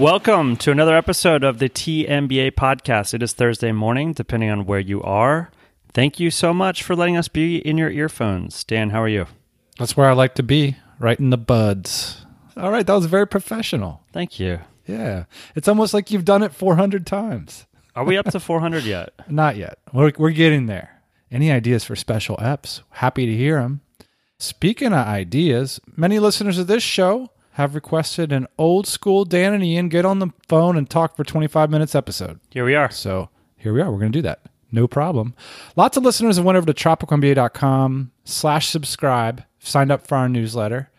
Welcome to another episode of the TMBA podcast. It is Thursday morning, depending on where you are. Thank you so much for letting us be in your earphones. Dan, how are you? That's where I like to be, right in the buds. All right, that was very professional. Thank you. Yeah. It's almost like you've done it 400 times. Are we up to 400 yet? Not yet. We're, we're getting there. Any ideas for special eps? Happy to hear them. Speaking of ideas, many listeners of this show have requested an old school Dan and Ian get on the phone and talk for 25 minutes episode. Here we are. So here we are. We're going to do that. No problem. Lots of listeners have went over to tropicalmba.com slash subscribe, signed up for our newsletter.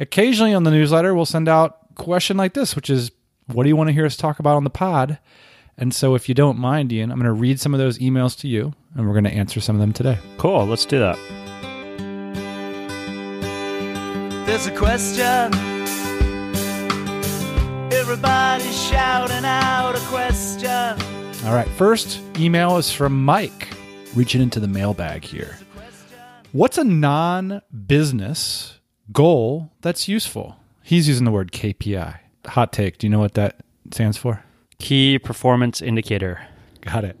Occasionally on the newsletter, we'll send out a question like this, which is, what do you want to hear us talk about on the pod? And so if you don't mind, Ian, I'm going to read some of those emails to you, and we're going to answer some of them today. Cool. Let's do that. There's a question. Everybody's shouting out a question. All right. First email is from Mike, reaching into the mailbag here. What's a non business goal that's useful? He's using the word KPI. Hot take. Do you know what that stands for? Key performance indicator. Got it.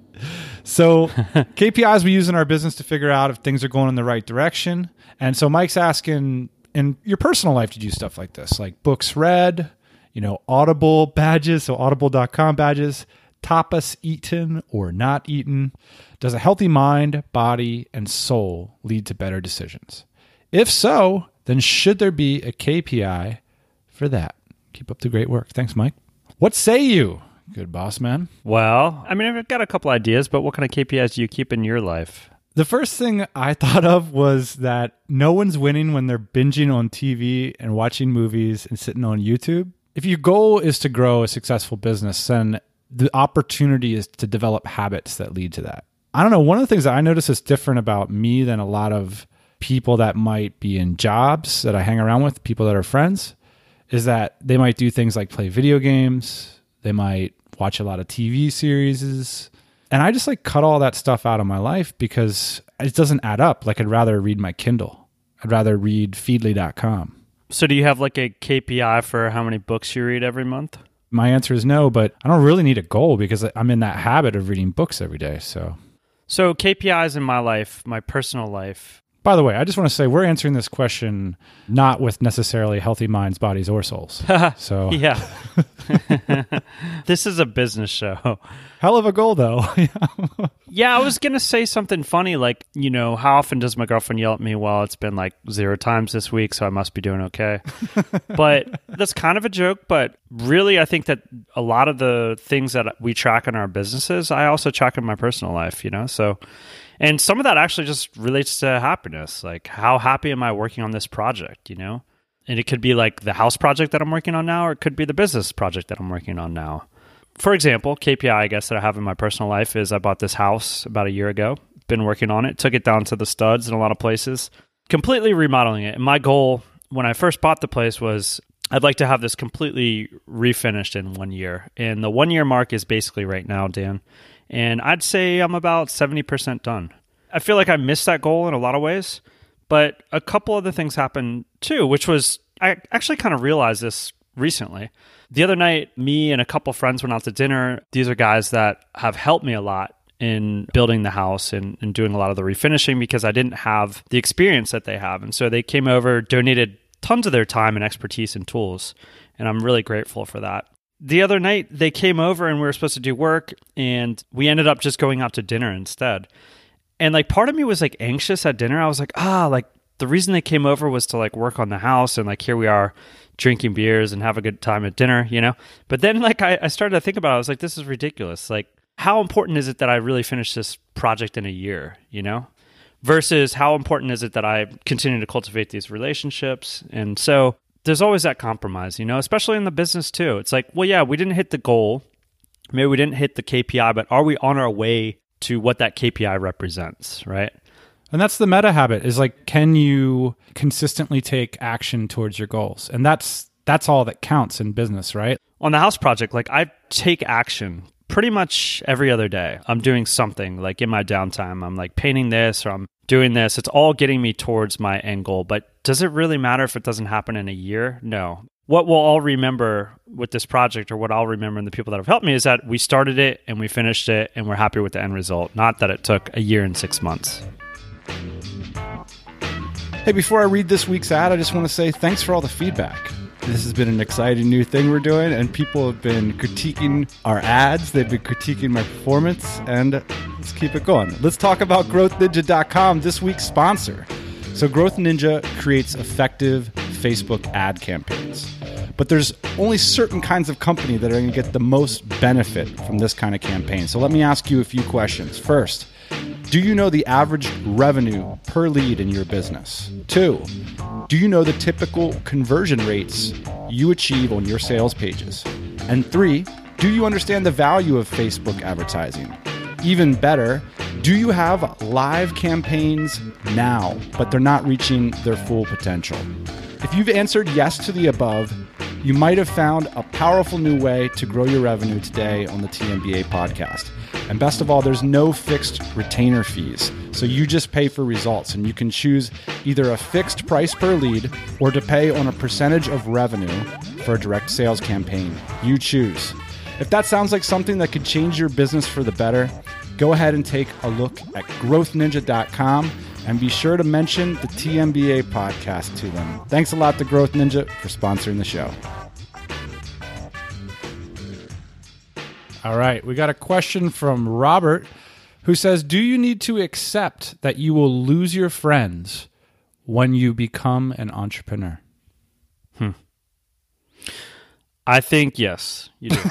So, KPIs we use in our business to figure out if things are going in the right direction. And so, Mike's asking in your personal life, did you do stuff like this? Like books read, you know, Audible badges, so audible.com badges, tapas eaten or not eaten? Does a healthy mind, body, and soul lead to better decisions? If so, then should there be a KPI for that? Keep up the great work. Thanks, Mike. What say you, good boss man? Well, I mean, I've got a couple ideas, but what kind of KPIs do you keep in your life? The first thing I thought of was that no one's winning when they're binging on TV and watching movies and sitting on YouTube. If your goal is to grow a successful business, then the opportunity is to develop habits that lead to that. I don't know. One of the things that I notice is different about me than a lot of people that might be in jobs that I hang around with, people that are friends, is that they might do things like play video games, they might watch a lot of TV series. And I just like cut all that stuff out of my life because it doesn't add up. Like I'd rather read my Kindle. I'd rather read feedly.com. So, do you have like a KPI for how many books you read every month? My answer is no, but I don't really need a goal because I'm in that habit of reading books every day. So, So, KPIs in my life, my personal life. By the way, I just want to say we're answering this question not with necessarily healthy minds, bodies, or souls. So, Yeah. this is a business show. hell of a goal though. Yeah, I was going to say something funny like, you know, how often does my girlfriend yell at me? Well, it's been like zero times this week, so I must be doing okay. but that's kind of a joke. But really, I think that a lot of the things that we track in our businesses, I also track in my personal life, you know? So, and some of that actually just relates to happiness. Like, how happy am I working on this project, you know? And it could be like the house project that I'm working on now, or it could be the business project that I'm working on now for example, KPI I guess that I have in my personal life is I bought this house about a year ago. Been working on it, took it down to the studs in a lot of places, completely remodeling it. And my goal when I first bought the place was I'd like to have this completely refinished in one year. And the one year mark is basically right now, Dan. And I'd say I'm about 70% done. I feel like I missed that goal in a lot of ways, but a couple other things happened too, which was I actually kind of realized this recently. The other night, me and a couple friends went out to dinner. These are guys that have helped me a lot in building the house and, and doing a lot of the refinishing because I didn't have the experience that they have. And so they came over, donated tons of their time and expertise and tools. And I'm really grateful for that. The other night, they came over and we were supposed to do work, and we ended up just going out to dinner instead. And like part of me was like anxious at dinner. I was like, ah, like the reason they came over was to like work on the house and like here we are drinking beers and have a good time at dinner, you know? But then like I, I started to think about it, I was like, this is ridiculous. Like, how important is it that I really finish this project in a year, you know? Versus how important is it that I continue to cultivate these relationships? And so there's always that compromise, you know, especially in the business too. It's like, well, yeah, we didn't hit the goal. Maybe we didn't hit the KPI, but are we on our way to what that KPI represents, right? And that's the meta habit is like can you consistently take action towards your goals? And that's that's all that counts in business, right? On the house project, like I take action pretty much every other day. I'm doing something like in my downtime. I'm like painting this or I'm doing this. It's all getting me towards my end goal. But does it really matter if it doesn't happen in a year? No. What we'll all remember with this project, or what I'll remember and the people that have helped me, is that we started it and we finished it and we're happy with the end result, not that it took a year and six months. Hey, before I read this week's ad, I just want to say thanks for all the feedback. This has been an exciting new thing we're doing, and people have been critiquing our ads. They've been critiquing my performance, and let's keep it going. Let's talk about GrowthNinja.com, this week's sponsor. So, Growth Ninja creates effective Facebook ad campaigns. But there's only certain kinds of company that are going to get the most benefit from this kind of campaign. So, let me ask you a few questions. First, do you know the average revenue per lead in your business? Two, do you know the typical conversion rates you achieve on your sales pages? And three, do you understand the value of Facebook advertising? Even better, do you have live campaigns now, but they're not reaching their full potential? If you've answered yes to the above, you might have found a powerful new way to grow your revenue today on the TMBA podcast. And best of all, there's no fixed retainer fees. So you just pay for results and you can choose either a fixed price per lead or to pay on a percentage of revenue for a direct sales campaign. You choose. If that sounds like something that could change your business for the better, go ahead and take a look at growthninja.com and be sure to mention the TMBA podcast to them. Thanks a lot to Growth Ninja for sponsoring the show. All right, we got a question from Robert who says, "Do you need to accept that you will lose your friends when you become an entrepreneur?" Hmm. I think yes, you do.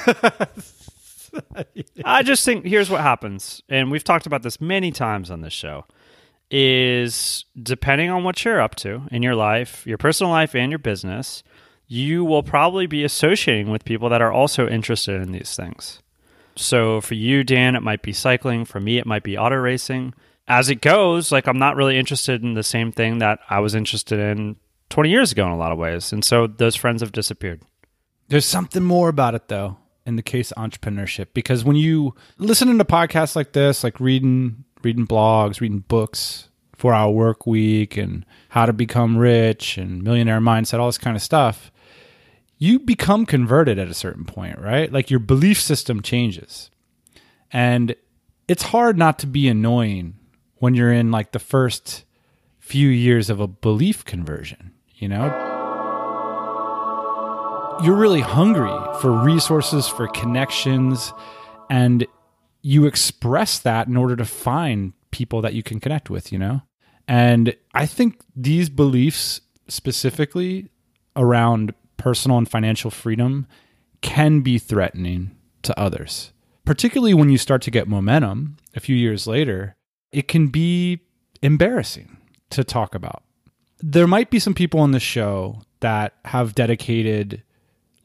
I just think here's what happens, and we've talked about this many times on this show. Is depending on what you're up to in your life, your personal life, and your business, you will probably be associating with people that are also interested in these things. So for you, Dan, it might be cycling. For me, it might be auto racing. As it goes, like I'm not really interested in the same thing that I was interested in 20 years ago in a lot of ways. And so those friends have disappeared. There's something more about it though in the case of entrepreneurship because when you listen to podcasts like this, like reading reading blogs, reading books, 4-hour work week and how to become rich and millionaire mindset, all this kind of stuff, you become converted at a certain point, right? Like your belief system changes. And it's hard not to be annoying when you're in like the first few years of a belief conversion, you know? You're really hungry for resources, for connections, and you express that in order to find people that you can connect with, you know? And I think these beliefs specifically around personal and financial freedom can be threatening to others. Particularly when you start to get momentum a few years later, it can be embarrassing to talk about. There might be some people on the show that have dedicated,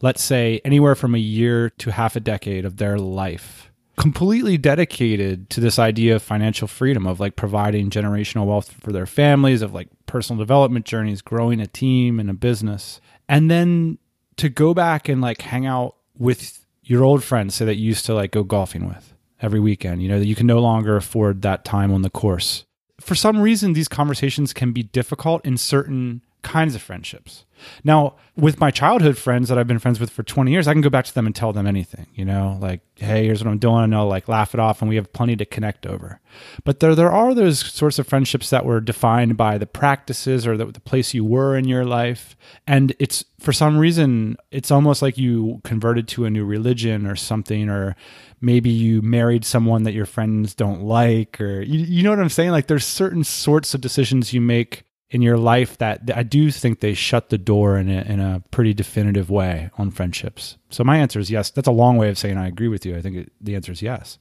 let's say, anywhere from a year to half a decade of their life completely dedicated to this idea of financial freedom of like providing generational wealth for their families of like personal development journeys growing a team and a business and then to go back and like hang out with your old friends so that you used to like go golfing with every weekend you know that you can no longer afford that time on the course. For some reason these conversations can be difficult in certain kinds of friendships. Now with my childhood friends that i've been friends with for 20 years i can go back to them and tell them anything you know like hey here's what i'm doing and i'll like laugh it off and we have plenty to connect over. But there there are those sorts of friendships that were defined by the practices or the, the place you were in your life and it's for some reason it's almost like you converted to a new religion or something or maybe you married someone that your friends don't like or you, you know what i'm saying? Like there's certain sorts of decisions you make in your life that I do think they shut the door in a, in a pretty definitive way on friendships. So my answer is yes. That's a long way of saying I agree with you. I think it, the answer is yes.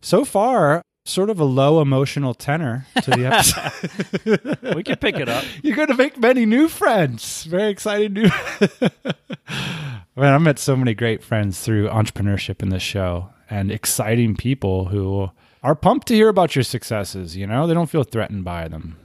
So far, sort of a low emotional tenor to the episode. We can pick it up. You're going to make many new friends. Very exciting new. Man, I met so many great friends through entrepreneurship in this show and exciting people who are pumped to hear about your successes. You know, they don't feel threatened by them.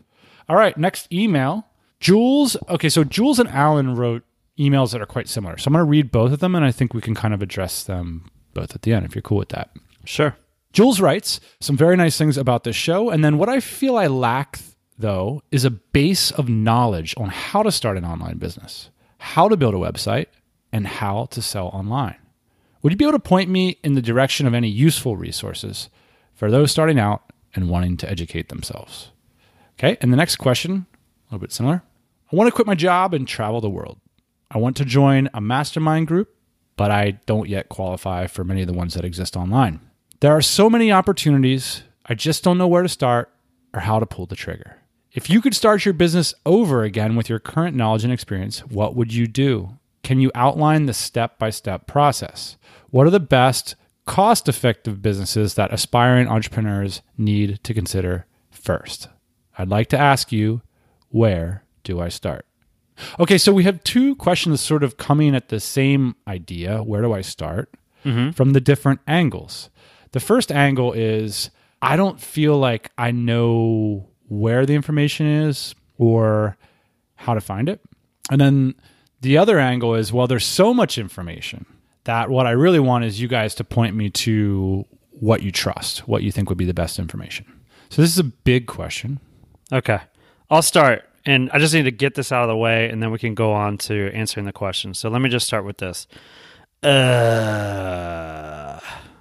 All right, next email. Jules. Okay, so Jules and Alan wrote emails that are quite similar. So I'm going to read both of them and I think we can kind of address them both at the end if you're cool with that. Sure. Jules writes some very nice things about this show. And then what I feel I lack, though, is a base of knowledge on how to start an online business, how to build a website, and how to sell online. Would you be able to point me in the direction of any useful resources for those starting out and wanting to educate themselves? Okay. And the next question, a little bit similar. I want to quit my job and travel the world. I want to join a mastermind group, but I don't yet qualify for many of the ones that exist online. There are so many opportunities. I just don't know where to start or how to pull the trigger. If you could start your business over again with your current knowledge and experience, what would you do? Can you outline the step by step process? What are the best cost effective businesses that aspiring entrepreneurs need to consider first? I'd like to ask you, where do I start? Okay, so we have two questions sort of coming at the same idea. Where do I start? Mm-hmm. From the different angles. The first angle is I don't feel like I know where the information is or how to find it. And then the other angle is well, there's so much information that what I really want is you guys to point me to what you trust, what you think would be the best information. So this is a big question. Okay. I'll start. And I just need to get this out of the way and then we can go on to answering the question. So let me just start with this. Uh,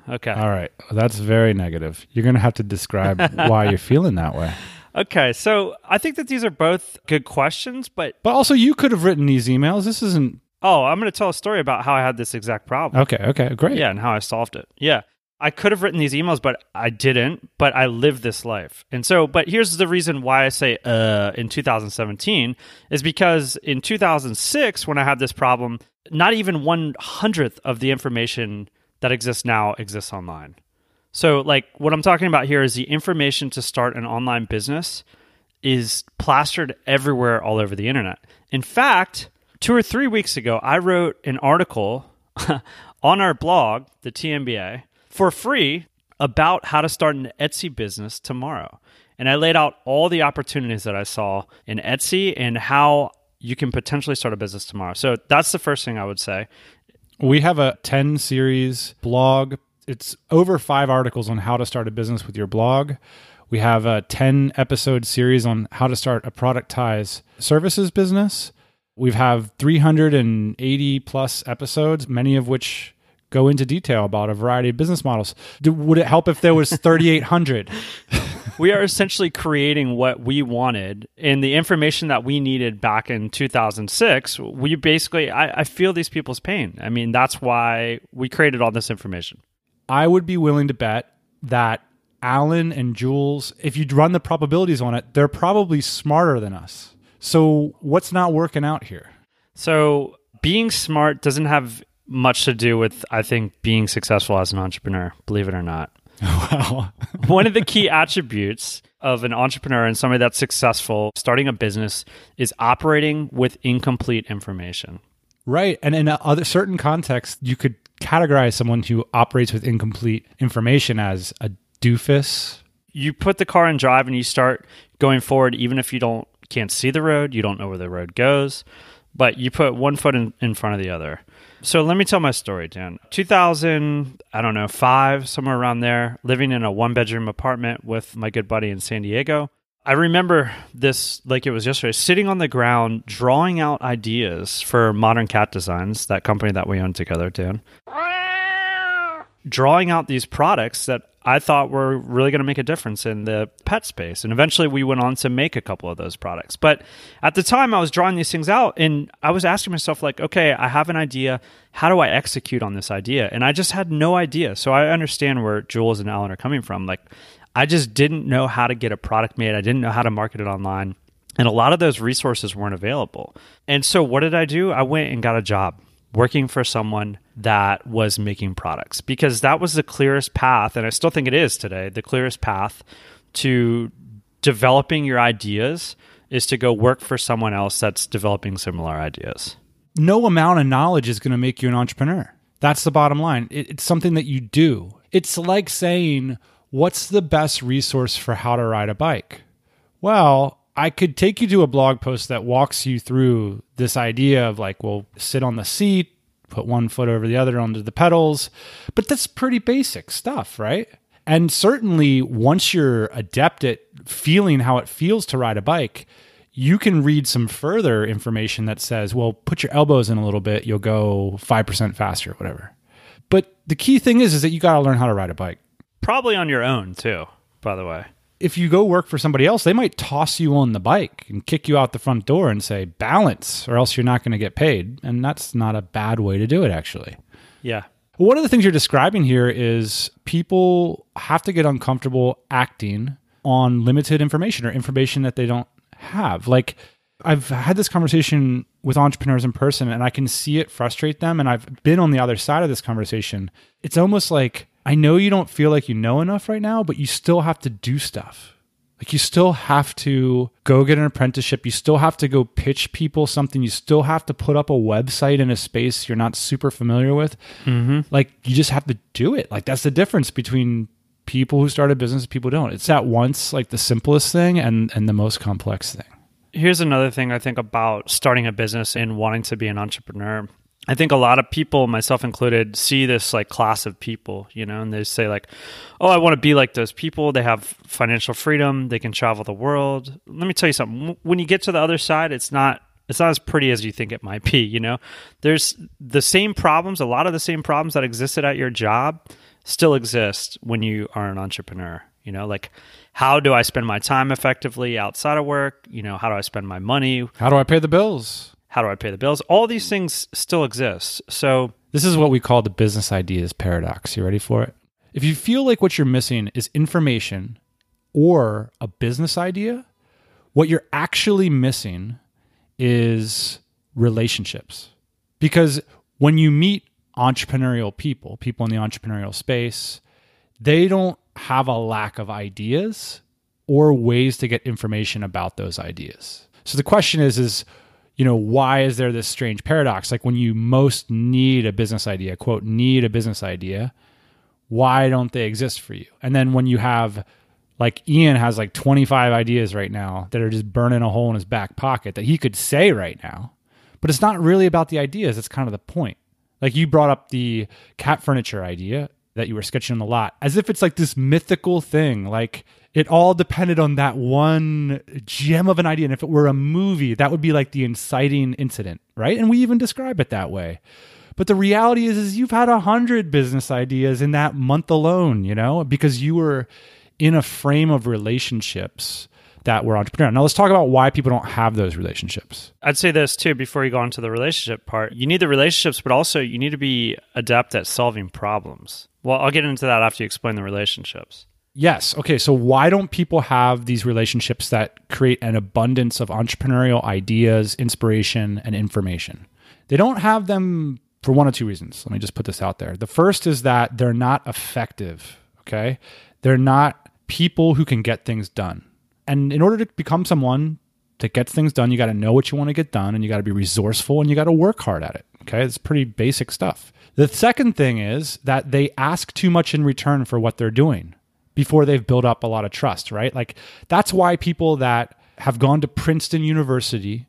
okay. All right. That's very negative. You're going to have to describe why you're feeling that way. Okay. So I think that these are both good questions, but But also, you could have written these emails. This isn't. oh, I'm going to tell a story about how I had this exact problem. Okay. Okay. Great. Yeah, and how I solved it. Yeah. I could have written these emails, but I didn't. But I lived this life. And so, but here's the reason why I say uh in 2017 is because in 2006, when I had this problem, not even one hundredth of the information that exists now exists online. So, like, what I'm talking about here is the information to start an online business is plastered everywhere all over the internet. In fact, two or three weeks ago, I wrote an article on our blog, the TMBA, for free about how to start an Etsy business tomorrow. And I laid out all the opportunities that I saw in Etsy and how you can potentially start a business tomorrow. So that's the first thing I would say. We have a 10 series blog. It's over five articles on how to start a business with your blog. We have a 10 episode series on how to start a productize services business. We have 380 plus episodes, many of which go into detail about a variety of business models. Do, would it help if there was 3,800? we are essentially creating what we wanted and the information that we needed back in 2006 we basically I, I, feel these people's pain i mean that's why we created all this information I would be willing to bet that Alan and Jules, if you run the probabilities on it, they're probably smarter than us. So what's not working out here? so being smart doesn't have much to do with i think being successful as an entrepreneur believe it or not Wow. one of the key attributes of an entrepreneur and somebody that's successful starting a business is operating with incomplete information. right. And in other certain contexts, you could categorize someone who operates with incomplete information as a doofus. You put the car in drive and you start going forward even if you don't can't see the road, you don't know where the road goes, but you put one foot in, in front of the other. So let me tell my story, Dan. 2000, I don't know, 5 somewhere around there, living in a one bedroom apartment with my good buddy in San Diego. I remember this like it was yesterday, sitting on the ground, drawing out ideas for Modern Cat Designs, that company that we own together, Dan. Drawing out these products that I thought we were really going to make a difference in the pet space. And eventually we went on to make a couple of those products. But at the time, I was drawing these things out and I was asking myself, like, okay, I have an idea. How do I execute on this idea? And I just had no idea. So I understand where Jules and Alan are coming from. Like, I just didn't know how to get a product made. I didn't know how to market it online. And a lot of those resources weren't available. And so what did I do? I went and got a job. Working for someone that was making products because that was the clearest path, and I still think it is today, the clearest path to developing your ideas is to go work for someone else that's developing similar ideas. No amount of knowledge is going to make you an entrepreneur. That's the bottom line. It, it's something that you do. It's like saying, What's the best resource for how to ride a bike? Well, I could take you to a blog post that walks you through this idea of like, well, sit on the seat, put one foot over the other under the pedals. But that's pretty basic stuff, right? And certainly once you're adept at feeling how it feels to ride a bike, you can read some further information that says, well, put your elbows in a little bit, you'll go 5% faster, whatever. But the key thing is is that you got to learn how to ride a bike. Probably on your own too, by the way. If you go work for somebody else, they might toss you on the bike and kick you out the front door and say, balance, or else you're not going to get paid. And that's not a bad way to do it, actually. Yeah. One of the things you're describing here is people have to get uncomfortable acting on limited information or information that they don't have. Like, I've had this conversation with entrepreneurs in person and I can see it frustrate them. And I've been on the other side of this conversation. It's almost like I know you don't feel like you know enough right now, but you still have to do stuff. Like you still have to go get an apprenticeship. You still have to go pitch people something. You still have to put up a website in a space you're not super familiar with. Mm-hmm. Like you just have to do it. Like that's the difference between people who start a business and people don't. It's at once like the simplest thing and and the most complex thing. Here's another thing I think about starting a business and wanting to be an entrepreneur. I think a lot of people, myself included, see this like class of people, you know, and they say like, "Oh, I want to be like those people. They have financial freedom. They can travel the world." Let me tell you something. When you get to the other side, it's not it's not as pretty as you think it might be, you know. There's the same problems, a lot of the same problems that existed at your job still exist when you are an entrepreneur, you know, like how do I spend my time effectively outside of work? You know, how do I spend my money? How do I pay the bills? How do I pay the bills? All these things still exist. So, This is what we call the business ideas paradox. You ready for it? If you feel like what you're missing is information or a business idea, what you're actually missing is relationships. Because when you meet entrepreneurial people, people in the entrepreneurial space, they don't have a lack of ideas or ways to get information about those ideas. So the question is is you know, why is there this strange paradox? Like when you most need a business idea, quote, need a business idea, why don't they exist for you? And then when you have like Ian has like 25 ideas right now that are just burning a hole in his back pocket that he could say right now, but it's not really about the ideas. That's kind of the point. Like you brought up the cat furniture idea that you were sketching on the lot as if it's like this mythical thing. Like it all depended on that one gem of an idea. And if it were a movie, that would be like the inciting incident, right? And we even describe it that way. But the reality is, is you've had a hundred business ideas in that month alone, you know, because you were in a frame of relationships that were entrepreneurial. Now let's talk about why people don't have those relationships. I'd say this too before you go on to the relationship part. You need the relationships, but also you need to be adept at solving problems. Well, I'll get into that after you explain the relationships. Yes. Okay. So why don't people have these relationships that create an abundance of entrepreneurial ideas, inspiration, and information? They don't have them for one of two reasons. Let me just put this out there. The first is that they're not effective. Okay. They're not people who can get things done. And in order to become someone that gets things done, you got to know what you want to get done and you got to be resourceful and you got to work hard at it. Okay. It's pretty basic stuff. The second thing is that they ask too much in return for what they're doing before they've built up a lot of trust, right? Like that's why people that have gone to Princeton University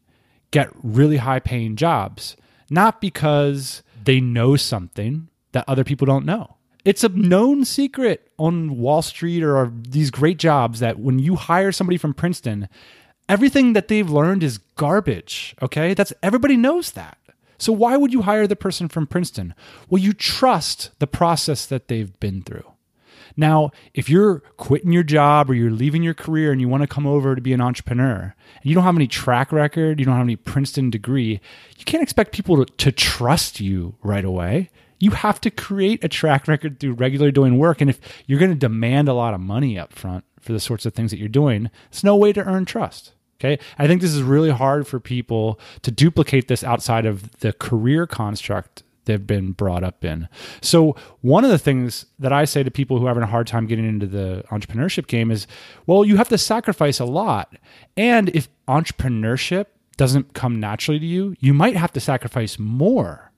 get really high paying jobs, not because they know something that other people don't know. It's a known secret on Wall Street or these great jobs that when you hire somebody from Princeton, everything that they've learned is garbage, okay? That's everybody knows that. So why would you hire the person from Princeton? Well, you trust the process that they've been through. Now, if you're quitting your job or you're leaving your career and you want to come over to be an entrepreneur, and you don't have any track record, you don't have any Princeton degree, you can't expect people to, to trust you right away. You have to create a track record through regularly doing work. And if you're going to demand a lot of money up front for the sorts of things that you're doing, it's no way to earn trust. Okay. I think this is really hard for people to duplicate this outside of the career construct they've been brought up in. So, one of the things that I say to people who are having a hard time getting into the entrepreneurship game is well, you have to sacrifice a lot. And if entrepreneurship doesn't come naturally to you, you might have to sacrifice more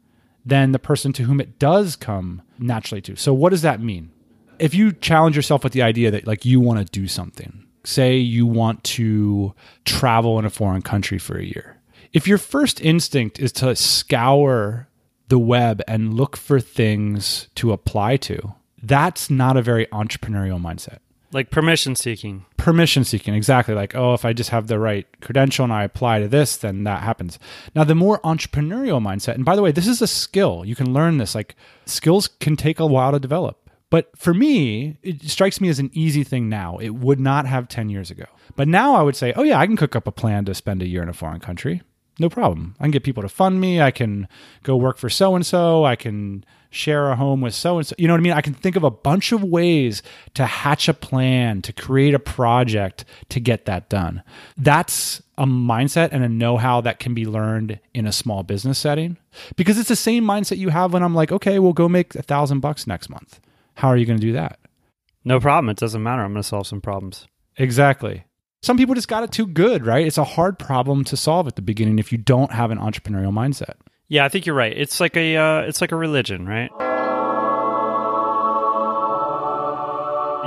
than the person to whom it does come naturally to. So, what does that mean? If you challenge yourself with the idea that like you want to do something, say you want to travel in a foreign country for a year. If your first instinct is to scour the web and look for things to apply to, that's not a very entrepreneurial mindset. Like permission seeking. Permission seeking, exactly. Like, oh, if I just have the right credential and I apply to this, then that happens. Now, the more entrepreneurial mindset, and by the way, this is a skill. You can learn this. Like, skills can take a while to develop. But for me, it strikes me as an easy thing now. It would not have 10 years ago. But now I would say, oh, yeah, I can cook up a plan to spend a year in a foreign country. No problem. I can get people to fund me. I can go work for so and so. I can share a home with so and so. You know what I mean? I can think of a bunch of ways to hatch a plan, to create a project to get that done. That's a mindset and a know how that can be learned in a small business setting because it's the same mindset you have when I'm like, okay, we'll go make a thousand bucks next month. How are you going to do that? No problem. It doesn't matter. I'm going to solve some problems. Exactly. Some people just got it too good, right? It's a hard problem to solve at the beginning if you don't have an entrepreneurial mindset. Yeah, I think you're right. It's like a uh, it's like a religion, right?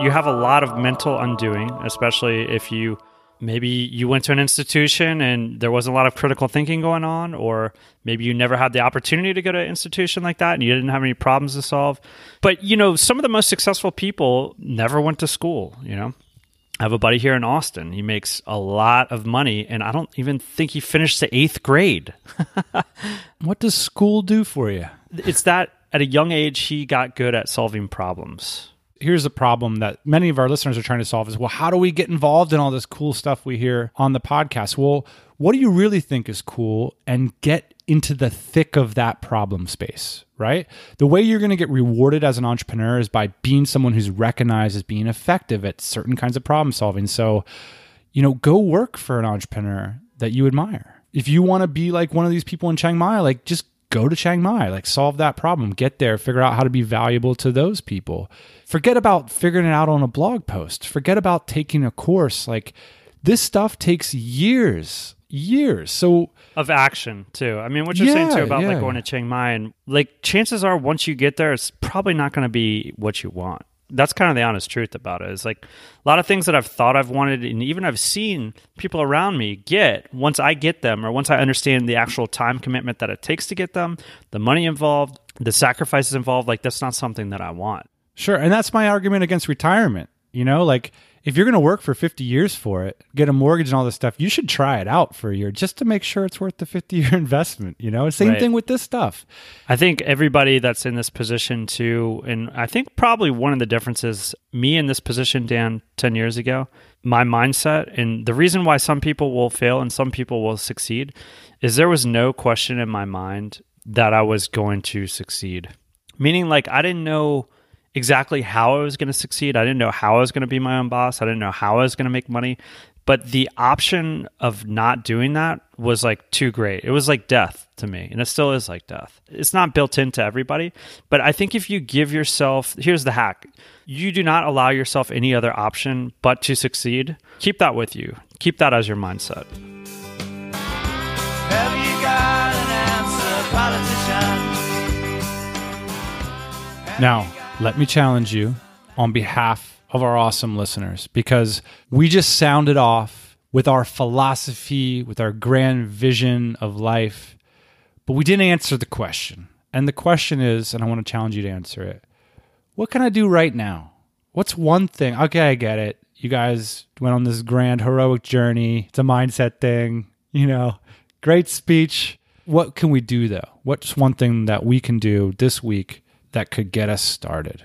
You have a lot of mental undoing, especially if you maybe you went to an institution and there wasn't a lot of critical thinking going on or maybe you never had the opportunity to go to an institution like that and you didn't have any problems to solve but you know some of the most successful people never went to school you know I have a buddy here in Austin. He makes a lot of money, and I don't even think he finished the eighth grade. what does school do for you? It's that at a young age, he got good at solving problems here's a problem that many of our listeners are trying to solve is well how do we get involved in all this cool stuff we hear on the podcast well what do you really think is cool and get into the thick of that problem space right the way you're going to get rewarded as an entrepreneur is by being someone who's recognized as being effective at certain kinds of problem solving so you know go work for an entrepreneur that you admire if you want to be like one of these people in chiang mai like just go to chiang mai like solve that problem get there figure out how to be valuable to those people Forget about figuring it out on a blog post. Forget about taking a course. Like this stuff takes years, years. So of action too. I mean, what you're yeah, saying too about yeah. like going to Chiang Mai and like chances are once you get there, it's probably not going to be what you want. That's kind of the honest truth about it. It's like a lot of things that I've thought I've wanted, and even I've seen people around me get. Once I get them, or once I understand the actual time commitment that it takes to get them, the money involved, the sacrifices involved, like that's not something that I want. Sure. And that's my argument against retirement. You know, like if you're going to work for 50 years for it, get a mortgage and all this stuff, you should try it out for a year just to make sure it's worth the 50 year investment. You know, same right. thing with this stuff. I think everybody that's in this position too, and I think probably one of the differences, me in this position, Dan, 10 years ago, my mindset and the reason why some people will fail and some people will succeed is there was no question in my mind that I was going to succeed. Meaning, like, I didn't know exactly how I was going to succeed. I didn't know how I was going to be my own boss. I didn't know how I was going to make money. But the option of not doing that was like too great. It was like death to me, and it still is like death. It's not built into everybody, but I think if you give yourself, here's the hack you do not allow yourself any other option but to succeed. Keep that with you, keep that as your mindset. Have you got an answer, politician? Now, let me challenge you on behalf of our awesome listeners because we just sounded off with our philosophy, with our grand vision of life, but we didn't answer the question. And the question is, and I want to challenge you to answer it what can I do right now? What's one thing? Okay, I get it. You guys went on this grand heroic journey. It's a mindset thing, you know, great speech. What can we do though? What's one thing that we can do this week that could get us started?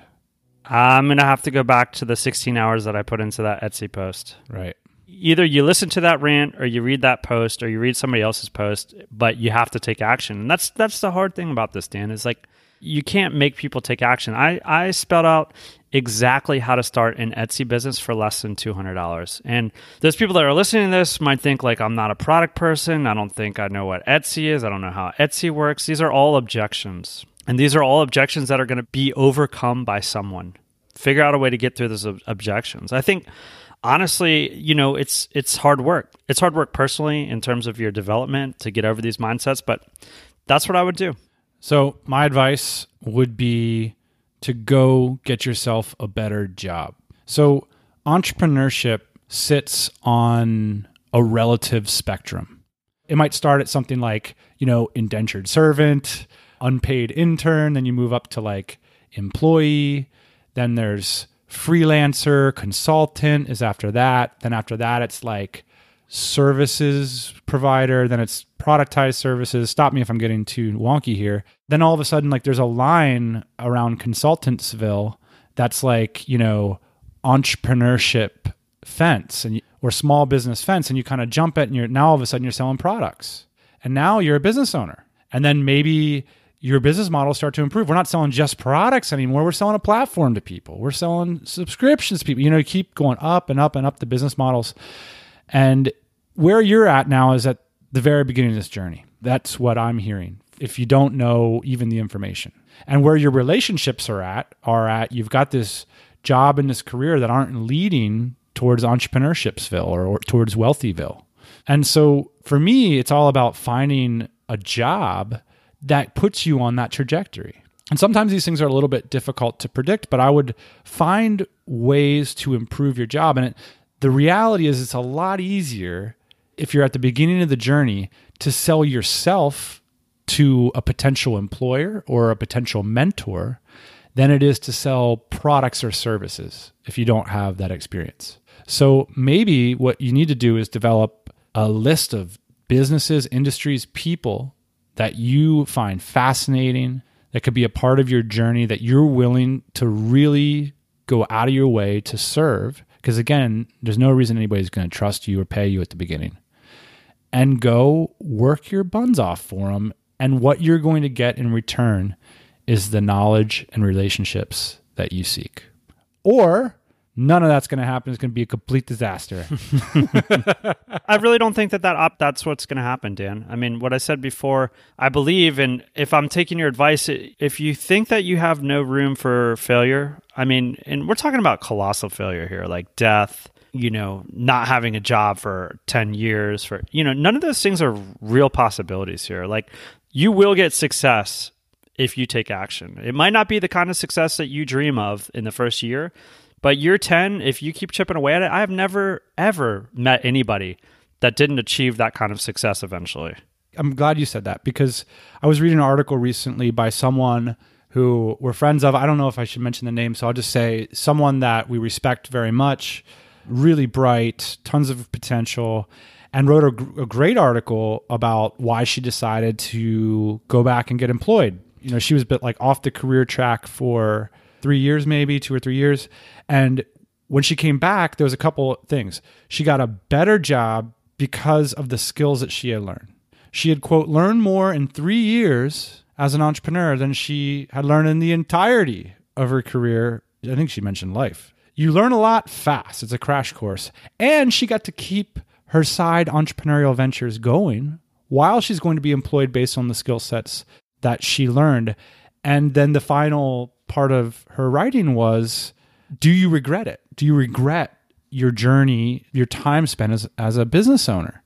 I'm going to have to go back to the 16 hours that I put into that Etsy post. Right. Either you listen to that rant or you read that post or you read somebody else's post, but you have to take action. And that's that's the hard thing about this, Dan, is like You can't make people take action. I, I spelled out exactly how to start an Etsy business for less than $200. And those people that are listening to this might think like I'm not a product person. I don't think I know what Etsy is. I don't know how Etsy works. These are all objections. And these are all objections that are going to be overcome by someone. Figure out a way to get through those ob- objections. I think honestly, you know, it's it's hard work. It's hard work personally in terms of your development to get over these mindsets, but that's what I would do. So, my advice would be to go get yourself a better job. So, entrepreneurship sits on a relative spectrum. It might start at something like, you know, indentured servant, unpaid intern, then you move up to like employee, then there's freelancer, consultant is after that. Then after that it's like services provider, then it's productized services. Stop me if I'm getting too wonky here. Then all of a sudden, like there's a line around consultantsville that's like, you know, entrepreneurship fence and or small business fence and you kind of jump it and you're now all of a sudden you're selling products. And now you're a business owner. And then maybe your business model start to improve. We're not selling just products anymore. We're selling a platform to people. We're selling subscriptions to people. You know, you keep going up and up and up the business models. And where you're at now is at the very beginning of this journey. That's what I'm hearing. If you don't know even the information. And where your relationships are at are at you've got this job and this career that aren't leading towards entrepreneurshipsville or, or towards wealthyville. And so for me, it's all about finding a job that puts you on that trajectory. And sometimes these things are a little bit difficult to predict, but I would find ways to improve your job. And it, the reality is, it's a lot easier if you're at the beginning of the journey to sell yourself to a potential employer or a potential mentor than it is to sell products or services if you don't have that experience. So maybe what you need to do is develop a list of businesses, industries, people that you find fascinating, that could be a part of your journey that you're willing to really go out of your way to serve. Because again, there's no reason anybody's going to trust you or pay you at the beginning. And go work your buns off for them. And what you're going to get in return is the knowledge and relationships that you seek. Or none of that's going to happen. It's going to be a complete disaster. I really don't think that, that op- that's what's going to happen, Dan. I mean, what I said before, I believe, and if I'm taking your advice, if you think that you have no room for failure, I mean, and we're talking about colossal failure here, like death, you know, not having a job for 10 years, for, you know, none of those things are real possibilities here. Like, you will get success if you take action. It might not be the kind of success that you dream of in the first year, but year 10, if you keep chipping away at it, I have never, ever met anybody that didn't achieve that kind of success eventually. I'm glad you said that because I was reading an article recently by someone who we're friends of. I don't know if I should mention the name, so I'll just say someone that we respect very much, really bright, tons of potential, and wrote a, a great article about why she decided to go back and get employed. You know, she was a bit like off the career track for three years, maybe two or three years. And when she came back, there was a couple things. She got a better job because of the skills that she had learned. She had, quote, learned more in three years as an entrepreneur than she had learned in the entirety of her career. I think she mentioned life. You learn a lot fast. It's a crash course. And she got to keep her side entrepreneurial ventures going while she's going to be employed based on the skill sets that she learned. And then the final part of her writing was do you regret it? Do you regret your journey, your time spent as, as a business owner?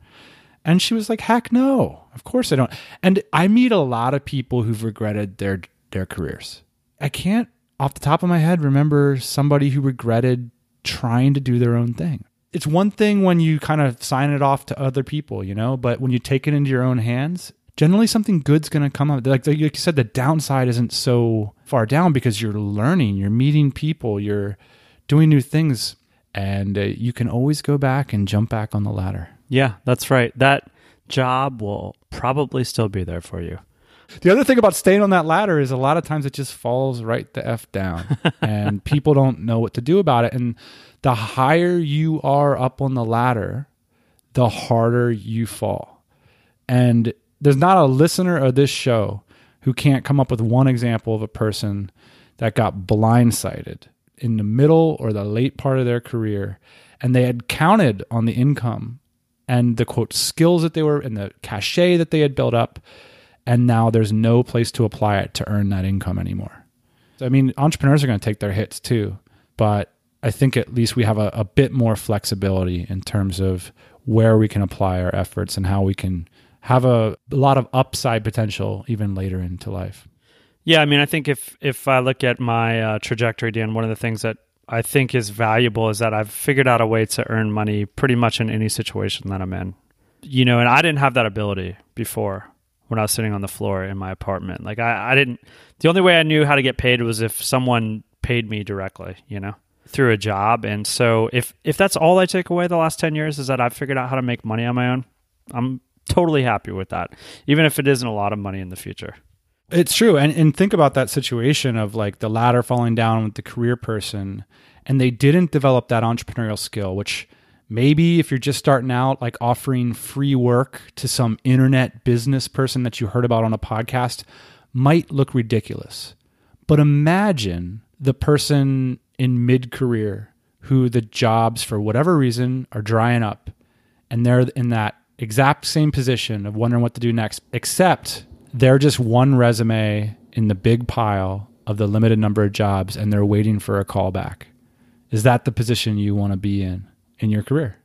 And she was like, heck no, of course I don't. And I meet a lot of people who've regretted their their careers. I can't off the top of my head remember somebody who regretted trying to do their own thing. It's one thing when you kind of sign it off to other people, you know, but when you take it into your own hands, generally something good's going to come up. Like, like you said, the downside isn't so far down because you're learning, you're meeting people, you're doing new things, and uh, you can always go back and jump back on the ladder. Yeah, that's right. That job will probably still be there for you. The other thing about staying on that ladder is a lot of times it just falls right the F down and people don't know what to do about it. And the higher you are up on the ladder, the harder you fall. And there's not a listener of this show who can't come up with one example of a person that got blindsided in the middle or the late part of their career and they had counted on the income and the quote skills that they were and the cachet that they had built up and now there's no place to apply it to earn that income anymore. So, I mean, entrepreneurs are going to take their hits too, but I think at least we have a, a bit more flexibility in terms of where we can apply our efforts and how we can have a, a lot of upside potential even later into life. Yeah, I mean, I think if if I look at my uh, trajectory, Dan, one of the things that I think is valuable is that I've figured out a way to earn money pretty much in any situation that I'm in. You know, and I didn't have that ability before when I was sitting on the floor in my apartment. Like I, I didn't. The only way I knew how to get paid was if someone paid me directly. You know, through a job. And so if if that's all I take away the last ten years is that I've figured out how to make money on my own, I'm totally happy with that, even if it isn't a lot of money in the future. It's true. And and think about that situation of like the ladder falling down with the career person and they didn't develop that entrepreneurial skill, which maybe if you're just starting out, like offering free work to some internet business person that you heard about on a podcast might look ridiculous. But imagine the person in mid career who the jobs, for whatever reason, are drying up and they're in that exact same position of wondering what to do next, except they're just one resume in the big pile of the limited number of jobs and they're waiting for a callback. Is that the position you want to be in in your career?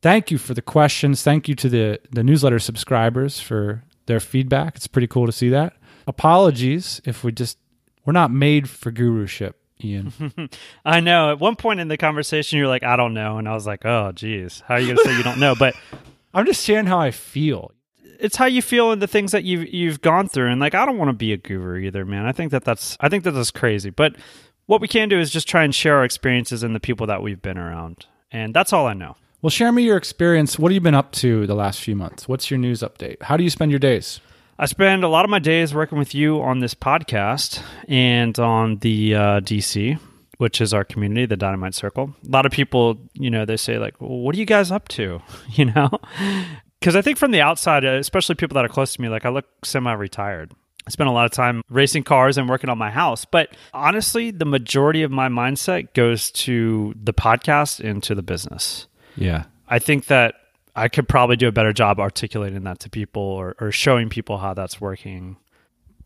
Thank you for the questions. Thank you to the, the newsletter subscribers for their feedback. It's pretty cool to see that. Apologies if we just, we're not made for guruship, Ian. I know. At one point in the conversation, you're like, I don't know. And I was like, oh, geez, how are you going to say you don't know? But I'm just sharing how I feel. it's how you feel and the things that you've you've gone through. And like, I don't want to be a guru either, man. I think that that's I think that that's crazy. But what we can do is just try and share our experiences and the people that we've been around, and that's all I know. Well, share me your experience. What have you been up to the last few months? What's your news update? How do you spend your days? I spend a lot of my days working with you on this podcast and on the uh, DC, which is our community, the Dynamite Circle. A lot of people, you know, they say like, well, "What are you guys up to?" You know, because I think from the outside, uh, especially people that are close to me, like I look semi-retired. I spend a lot of time racing cars and working on my house, but honestly, the majority of my mindset goes to the podcast and to the business. Yeah. I think that I could probably do a better job articulating that to people or, or showing people how that's working.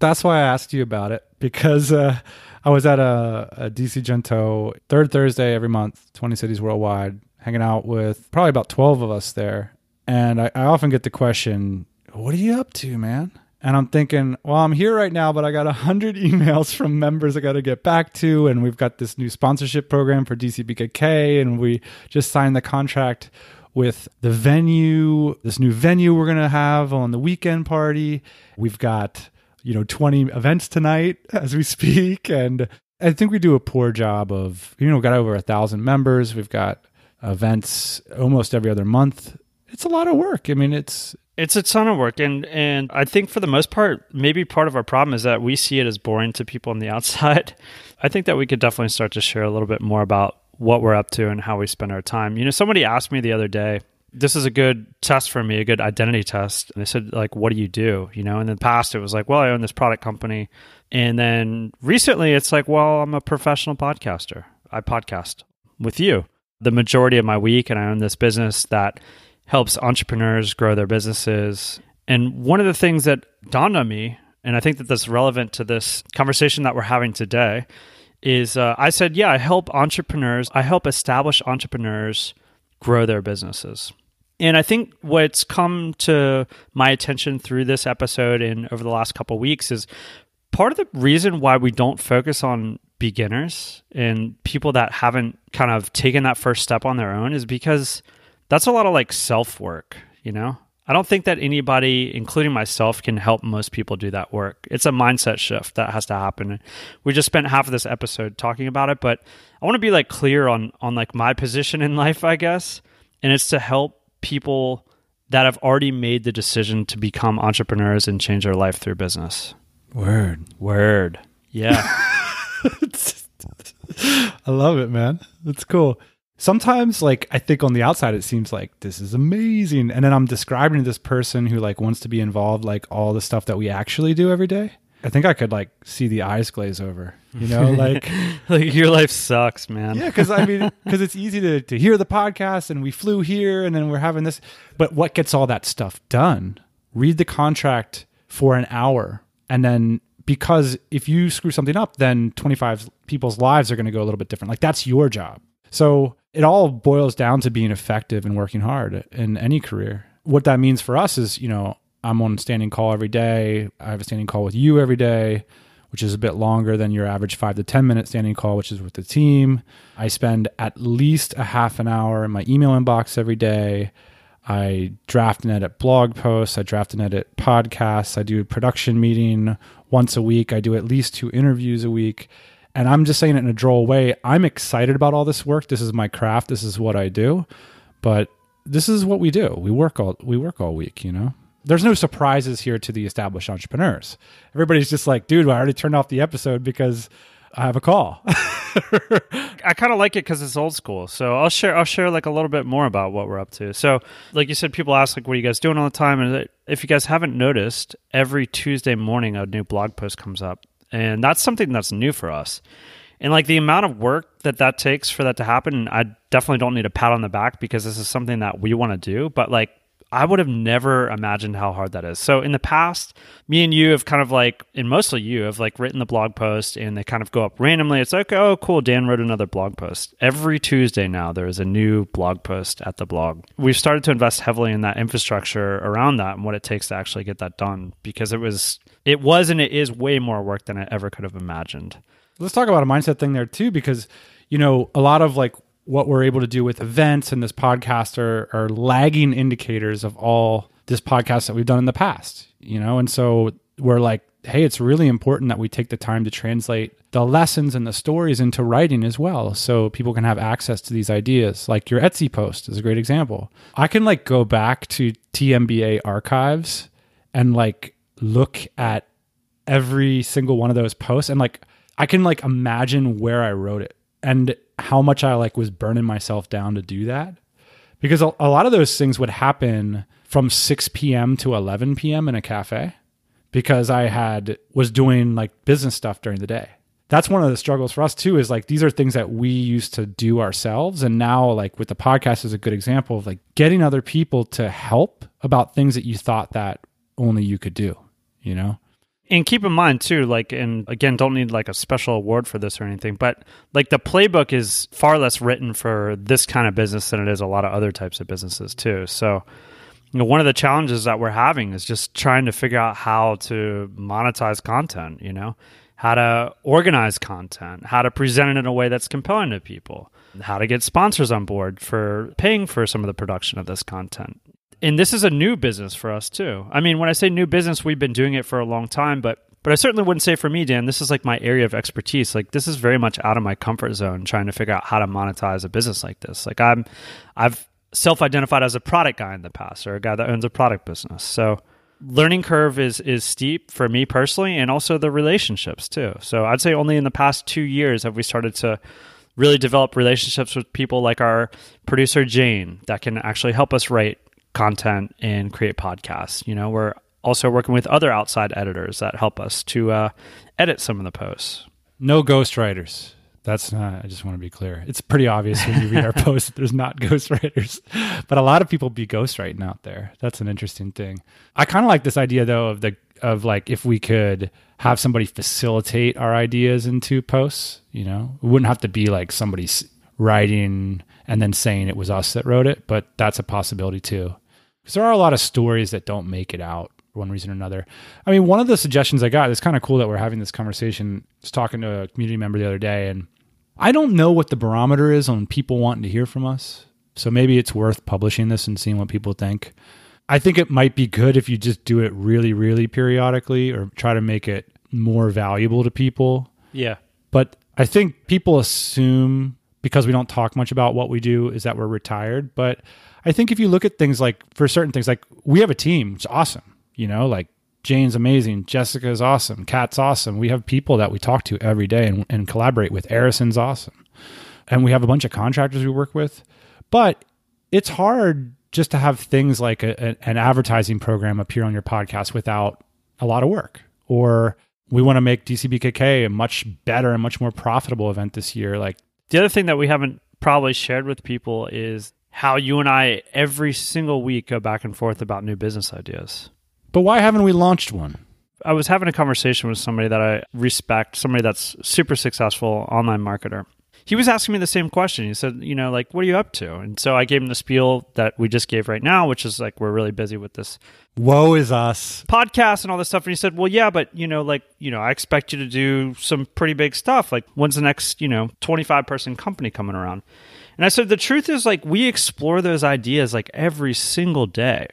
That's why I asked you about it because uh, I was at a, a DC Gento third Thursday every month, 20 cities worldwide, hanging out with probably about 12 of us there. And I, I often get the question, What are you up to, man? And I'm thinking, well, I'm here right now, but I got a hundred emails from members I got to get back to, and we've got this new sponsorship program for DCBKK, and we just signed the contract with the venue, this new venue we're gonna have on the weekend party. We've got you know 20 events tonight as we speak, and I think we do a poor job of you know got over a thousand members. We've got events almost every other month. It's a lot of work. I mean, it's It's a ton of work, and and I think for the most part, maybe part of our problem is that we see it as boring to people on the outside. I think that we could definitely start to share a little bit more about what we're up to and how we spend our time. You know, somebody asked me the other day. This is a good test for me, a good identity test. And they said, like, what do you do? You know, in the past it was like, well, I own this product company. And then recently it's like, well, I'm a professional podcaster. I podcast with you the majority of my week, and I own this business that helps entrepreneurs grow their businesses. And one of the things that dawned on me, and I think that that's relevant to this conversation that we're having today, is uh, I said, yeah, I help entrepreneurs, I help established entrepreneurs grow their businesses. And I think what's come to my attention through this episode and over the last couple of weeks is part of the reason why we don't focus on beginners and people that haven't kind of taken that first step on their own is because that's a lot of like self work, you know? I don't think that anybody, including myself, can help most people do that work. It's a mindset shift that has to happen. We just spent half of this episode talking about it, but I want to be like clear on on like my position in life, I guess, and it's to help people that have already made the decision to become entrepreneurs and change their life through business. word. Word. Yeah. I love it, man. That's cool. Sometimes, like, I think on the outside, it seems like this is amazing. And then I'm describing to this person who, like, wants to be involved, like, all the stuff that we actually do every day. I think I could like see the eyes glaze over. You know, like like your life sucks, man. yeah, because I mean, because it's easy to to hear the podcast and we flew here and then we're having this, but what gets all that stuff done? Read the contract for an hour and then because if you screw something up, then 25 people's lives are going to go a little bit different. Like that's your job. So it all boils down to being effective and working hard in any career. What that means for us is, you know, I'm on standing call every day. I have a standing call with you every day, which is a bit longer than your average five to 10 minute standing call, which is with the team. I spend at least a half an hour in my email inbox every day. I draft and edit blog posts. I draft and edit podcasts. I do a production meeting once a week. I do at least two interviews a week. And I'm just saying it in a droll way. I'm excited about all this work. This is my craft. This is what I do. But this is what we do. We work all we work all week, you know? There's no surprises here to the established entrepreneurs. Everybody's just like, dude, I already turned off the episode because I have a call. I kind of like it because it's old school. So I'll share. I'll share like a little bit more about what we're up to. So, like you said, people ask like, "What are you guys doing all the time?" And if you guys haven't noticed, every Tuesday morning a new blog post comes up, and that's something that's new for us. And like the amount of work that that takes for that to happen, I definitely don't need a pat on the back because this is something that we want to do. But like I would have never imagined how hard that is. So in the past, me and you have kind of like, and mostly you have like written the blog post and they kind of go up randomly. It's like, oh, cool, Dan wrote another blog post. Every Tuesday now, there is a new blog post at the blog. We've started to invest heavily in that infrastructure around that and what it takes to actually get that done because it was, it was and it is way more work than I ever could have imagined. Let's talk about a mindset thing there too, because, you know, a lot of like what we're able to do with events and this podcast are, are lagging indicators of all this podcast that we've done in the past, you know? And so we're like, hey, it's really important that we take the time to translate the lessons and the stories into writing as well so people can have access to these ideas. Like your Etsy post is a great example. I can like go back to TMBA archives and like look at every single one of those posts and like I can like imagine where I wrote it and how much I like was burning myself down to do that. Because a, a lot of those things would happen from 6 p.m. to 11 p.m. in a cafe because I had was doing like business stuff during the day. That's one of the struggles for us too is like these are things that we used to do ourselves and now like with the podcast is a good example of like getting other people to help about things that you thought that only you could do, you know? And keep in mind too like and again don't need like a special award for this or anything but like the playbook is far less written for this kind of business than it is a lot of other types of businesses too. So you know one of the challenges that we're having is just trying to figure out how to monetize content you know? How to organize content how to present it in a way that's compelling to people how to get sponsors on board for paying for some of the production of this content and this is a new business for us too. I mean, when I say new business, we've been doing it for a long time, but but I certainly wouldn't say for me, Dan, this is like my area of expertise. Like this is very much out of my comfort zone trying to figure out how to monetize a business like this. Like I'm I've self-identified as a product guy in the past or a guy that owns a product business. So learning curve is is steep for me personally and also the relationships too. So I'd say only in the past 2 years have we started to really develop relationships with people like our producer Jane that can actually help us write content and create podcasts. You know, we're also working with other outside editors that help us to uh, edit some of the posts. No ghostwriters. That's not, I just want to be clear. It's pretty obvious when you read our posts that there's not ghostwriters, but a lot of people be ghostwriting out there. That's an interesting thing. I kind of like this idea though of the, of like if we could have somebody facilitate our ideas into posts, you know, it wouldn't have to be like somebody writing and then saying it was us that wrote it, but that's a possibility too because there are a lot of stories that don't make it out for one reason or another. I mean, one of the suggestions I got is kind of cool that we're having this conversation. I was talking to a community member the other day, and I don't know what the barometer is on people wanting to hear from us. So maybe it's worth publishing this and seeing what people think. I think it might be good if you just do it really, really periodically or try to make it more valuable to people. Yeah. But I think people assume because we don't talk much about what we do is that we're retired. But I think if you look at things like for certain things, like we have a team, it's awesome. You know, like Jane's amazing, Jessica is awesome, Kat's awesome. We have people that we talk to every day and, and collaborate with. Harrison's awesome, and we have a bunch of contractors we work with. But it's hard just to have things like a, a, an advertising program appear on your podcast without a lot of work or we want to make DCBKK a much better and much more profitable event this year. Like The other thing that we haven't probably shared with people is how you and I every single week go back and forth about new business ideas. But why haven't we launched one? I was having a conversation with somebody that I respect, somebody that's super successful online marketer. He was asking me the same question. He said, you know, like, what are you up to? And so I gave him the spiel that we just gave right now, which is like, we're really busy with this Woe is us. podcast and all this stuff. And he said, well, yeah, but, you know, like, you know, I expect you to do some pretty big stuff. Like, when's the next, you know, 25 person company coming around? And I said, the truth is, like, we explore those ideas like every single day.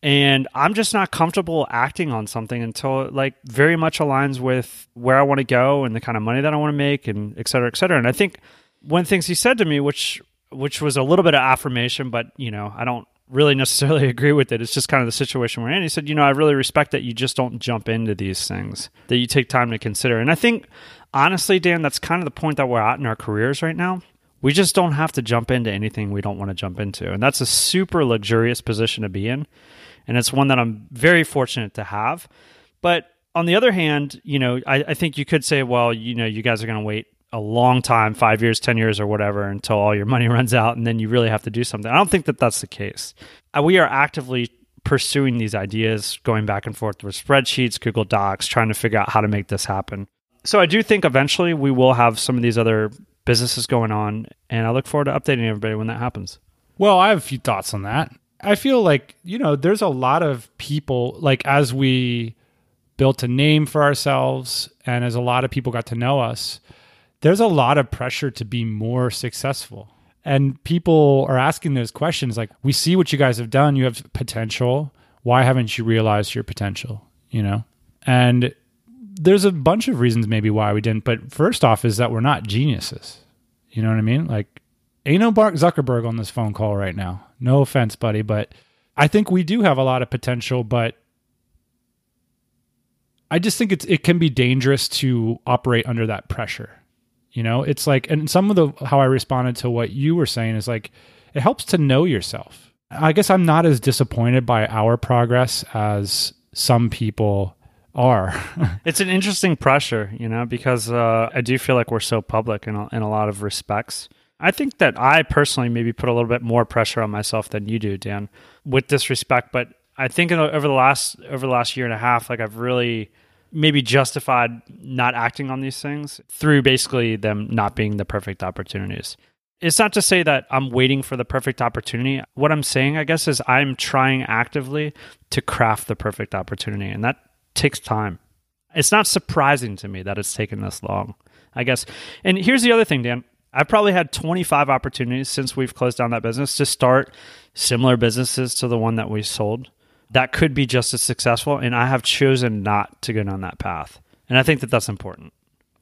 And I'm just not comfortable acting on something until it like very much aligns with where I want to go and the kind of money that I want to make and et cetera, et cetera. And I think one of the things he said to me, which which was a little bit of affirmation, but you know, I don't really necessarily agree with it. It's just kind of the situation we're in. He said, you know, I really respect that you just don't jump into these things, that you take time to consider. And I think honestly, Dan, that's kind of the point that we're at in our careers right now. We just don't have to jump into anything we don't want to jump into. And that's a super luxurious position to be in and it's one that I'm very fortunate to have. But on the other hand, you know, I, I think you could say, well, you know, you guys are going to wait a long time, five years, 10 years, or whatever, until all your money runs out, and then you really have to do something. I don't think that that's the case. Uh, we are actively pursuing these ideas, going back and forth with spreadsheets, Google Docs, trying to figure out how to make this happen. So I do think eventually we will have some of these other businesses going on, and I look forward to updating everybody when that happens. Well, I have a few thoughts on that. I feel like, you know, there's a lot of people, like, as we built a name for ourselves and as a lot of people got to know us, there's a lot of pressure to be more successful. And people are asking those questions like, we see what you guys have done. You have potential. Why haven't you realized your potential? You know? And there's a bunch of reasons maybe why we didn't. But first off, is that we're not geniuses. You know what I mean? Like, ain't no Mark Zuckerberg on this phone call right now. No offense, buddy, but I think we do have a lot of potential, but I just think it's it can be dangerous to operate under that pressure. You know, it's like and some of the how I responded to what you were saying is like it helps to know yourself. I guess I'm not as disappointed by our progress as some people are. it's an interesting pressure, you know, because uh, I do feel like we're so public in a, in a lot of respects. I think that I personally maybe put a little bit more pressure on myself than you do, Dan, with disrespect. But I think over the last over the last year and a half, like I've really maybe justified not acting on these things through basically them not being the perfect opportunities. It's not to say that I'm waiting for the perfect opportunity. What I'm saying, I guess, is I'm trying actively to craft the perfect opportunity, and that takes time. It's not surprising to me that it's taken this long, I guess. And here's the other thing, Dan. I've probably had 25 opportunities since we've closed down that business to start similar businesses to the one that we sold that could be just as successful. And I have chosen not to go down that path. And I think that that's important.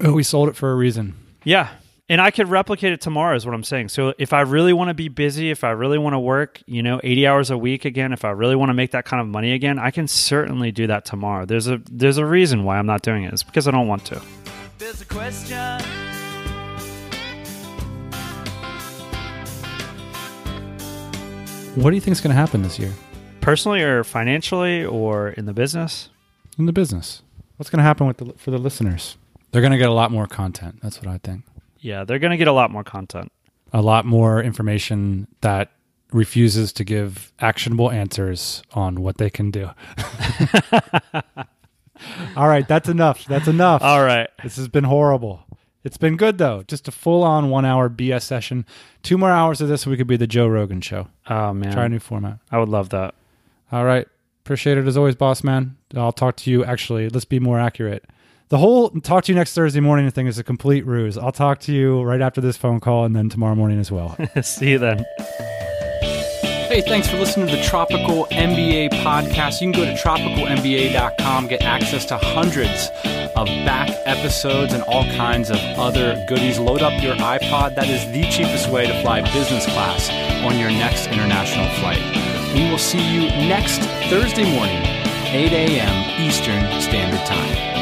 we sold it for a reason. Yeah. And I could replicate it tomorrow, is what I'm saying. So if I really want to be busy, if I really want to work, you know, 80 hours a week again, if I really want to make that kind of money again, I can certainly do that tomorrow. There's a there's a reason why I'm not doing it. It's because I don't want to. There's a question. What do you think is going to happen this year Personally or financially or in the business? in the business? What's going to happen with the, for the listeners? They're going to get a lot more content. That's what I think. Yeah, they're going to get a lot more content. A lot more information that refuses to give actionable answers on what they can do. All right, that's enough. That's enough. All right. This has been horrible. It's been good though. Just a full on one hour BS session. Two more hours of this, we could be the Joe Rogan show. Oh man. Try a new format. I would love that. All right. Appreciate it as always, boss man. I'll talk to you. Actually, let's be more accurate. The whole talk to you next Thursday morning thing is a complete ruse. I'll talk to you right after this phone call and then tomorrow morning as well. See you then. Hey, thanks for listening to the Tropical MBA podcast. You can go to tropicalmba.com, get access to hundreds of back episodes and all kinds of other goodies. Load up your iPod. That is the cheapest way to fly business class on your next international flight. We will see you next Thursday morning, 8 a.m. Eastern Standard Time.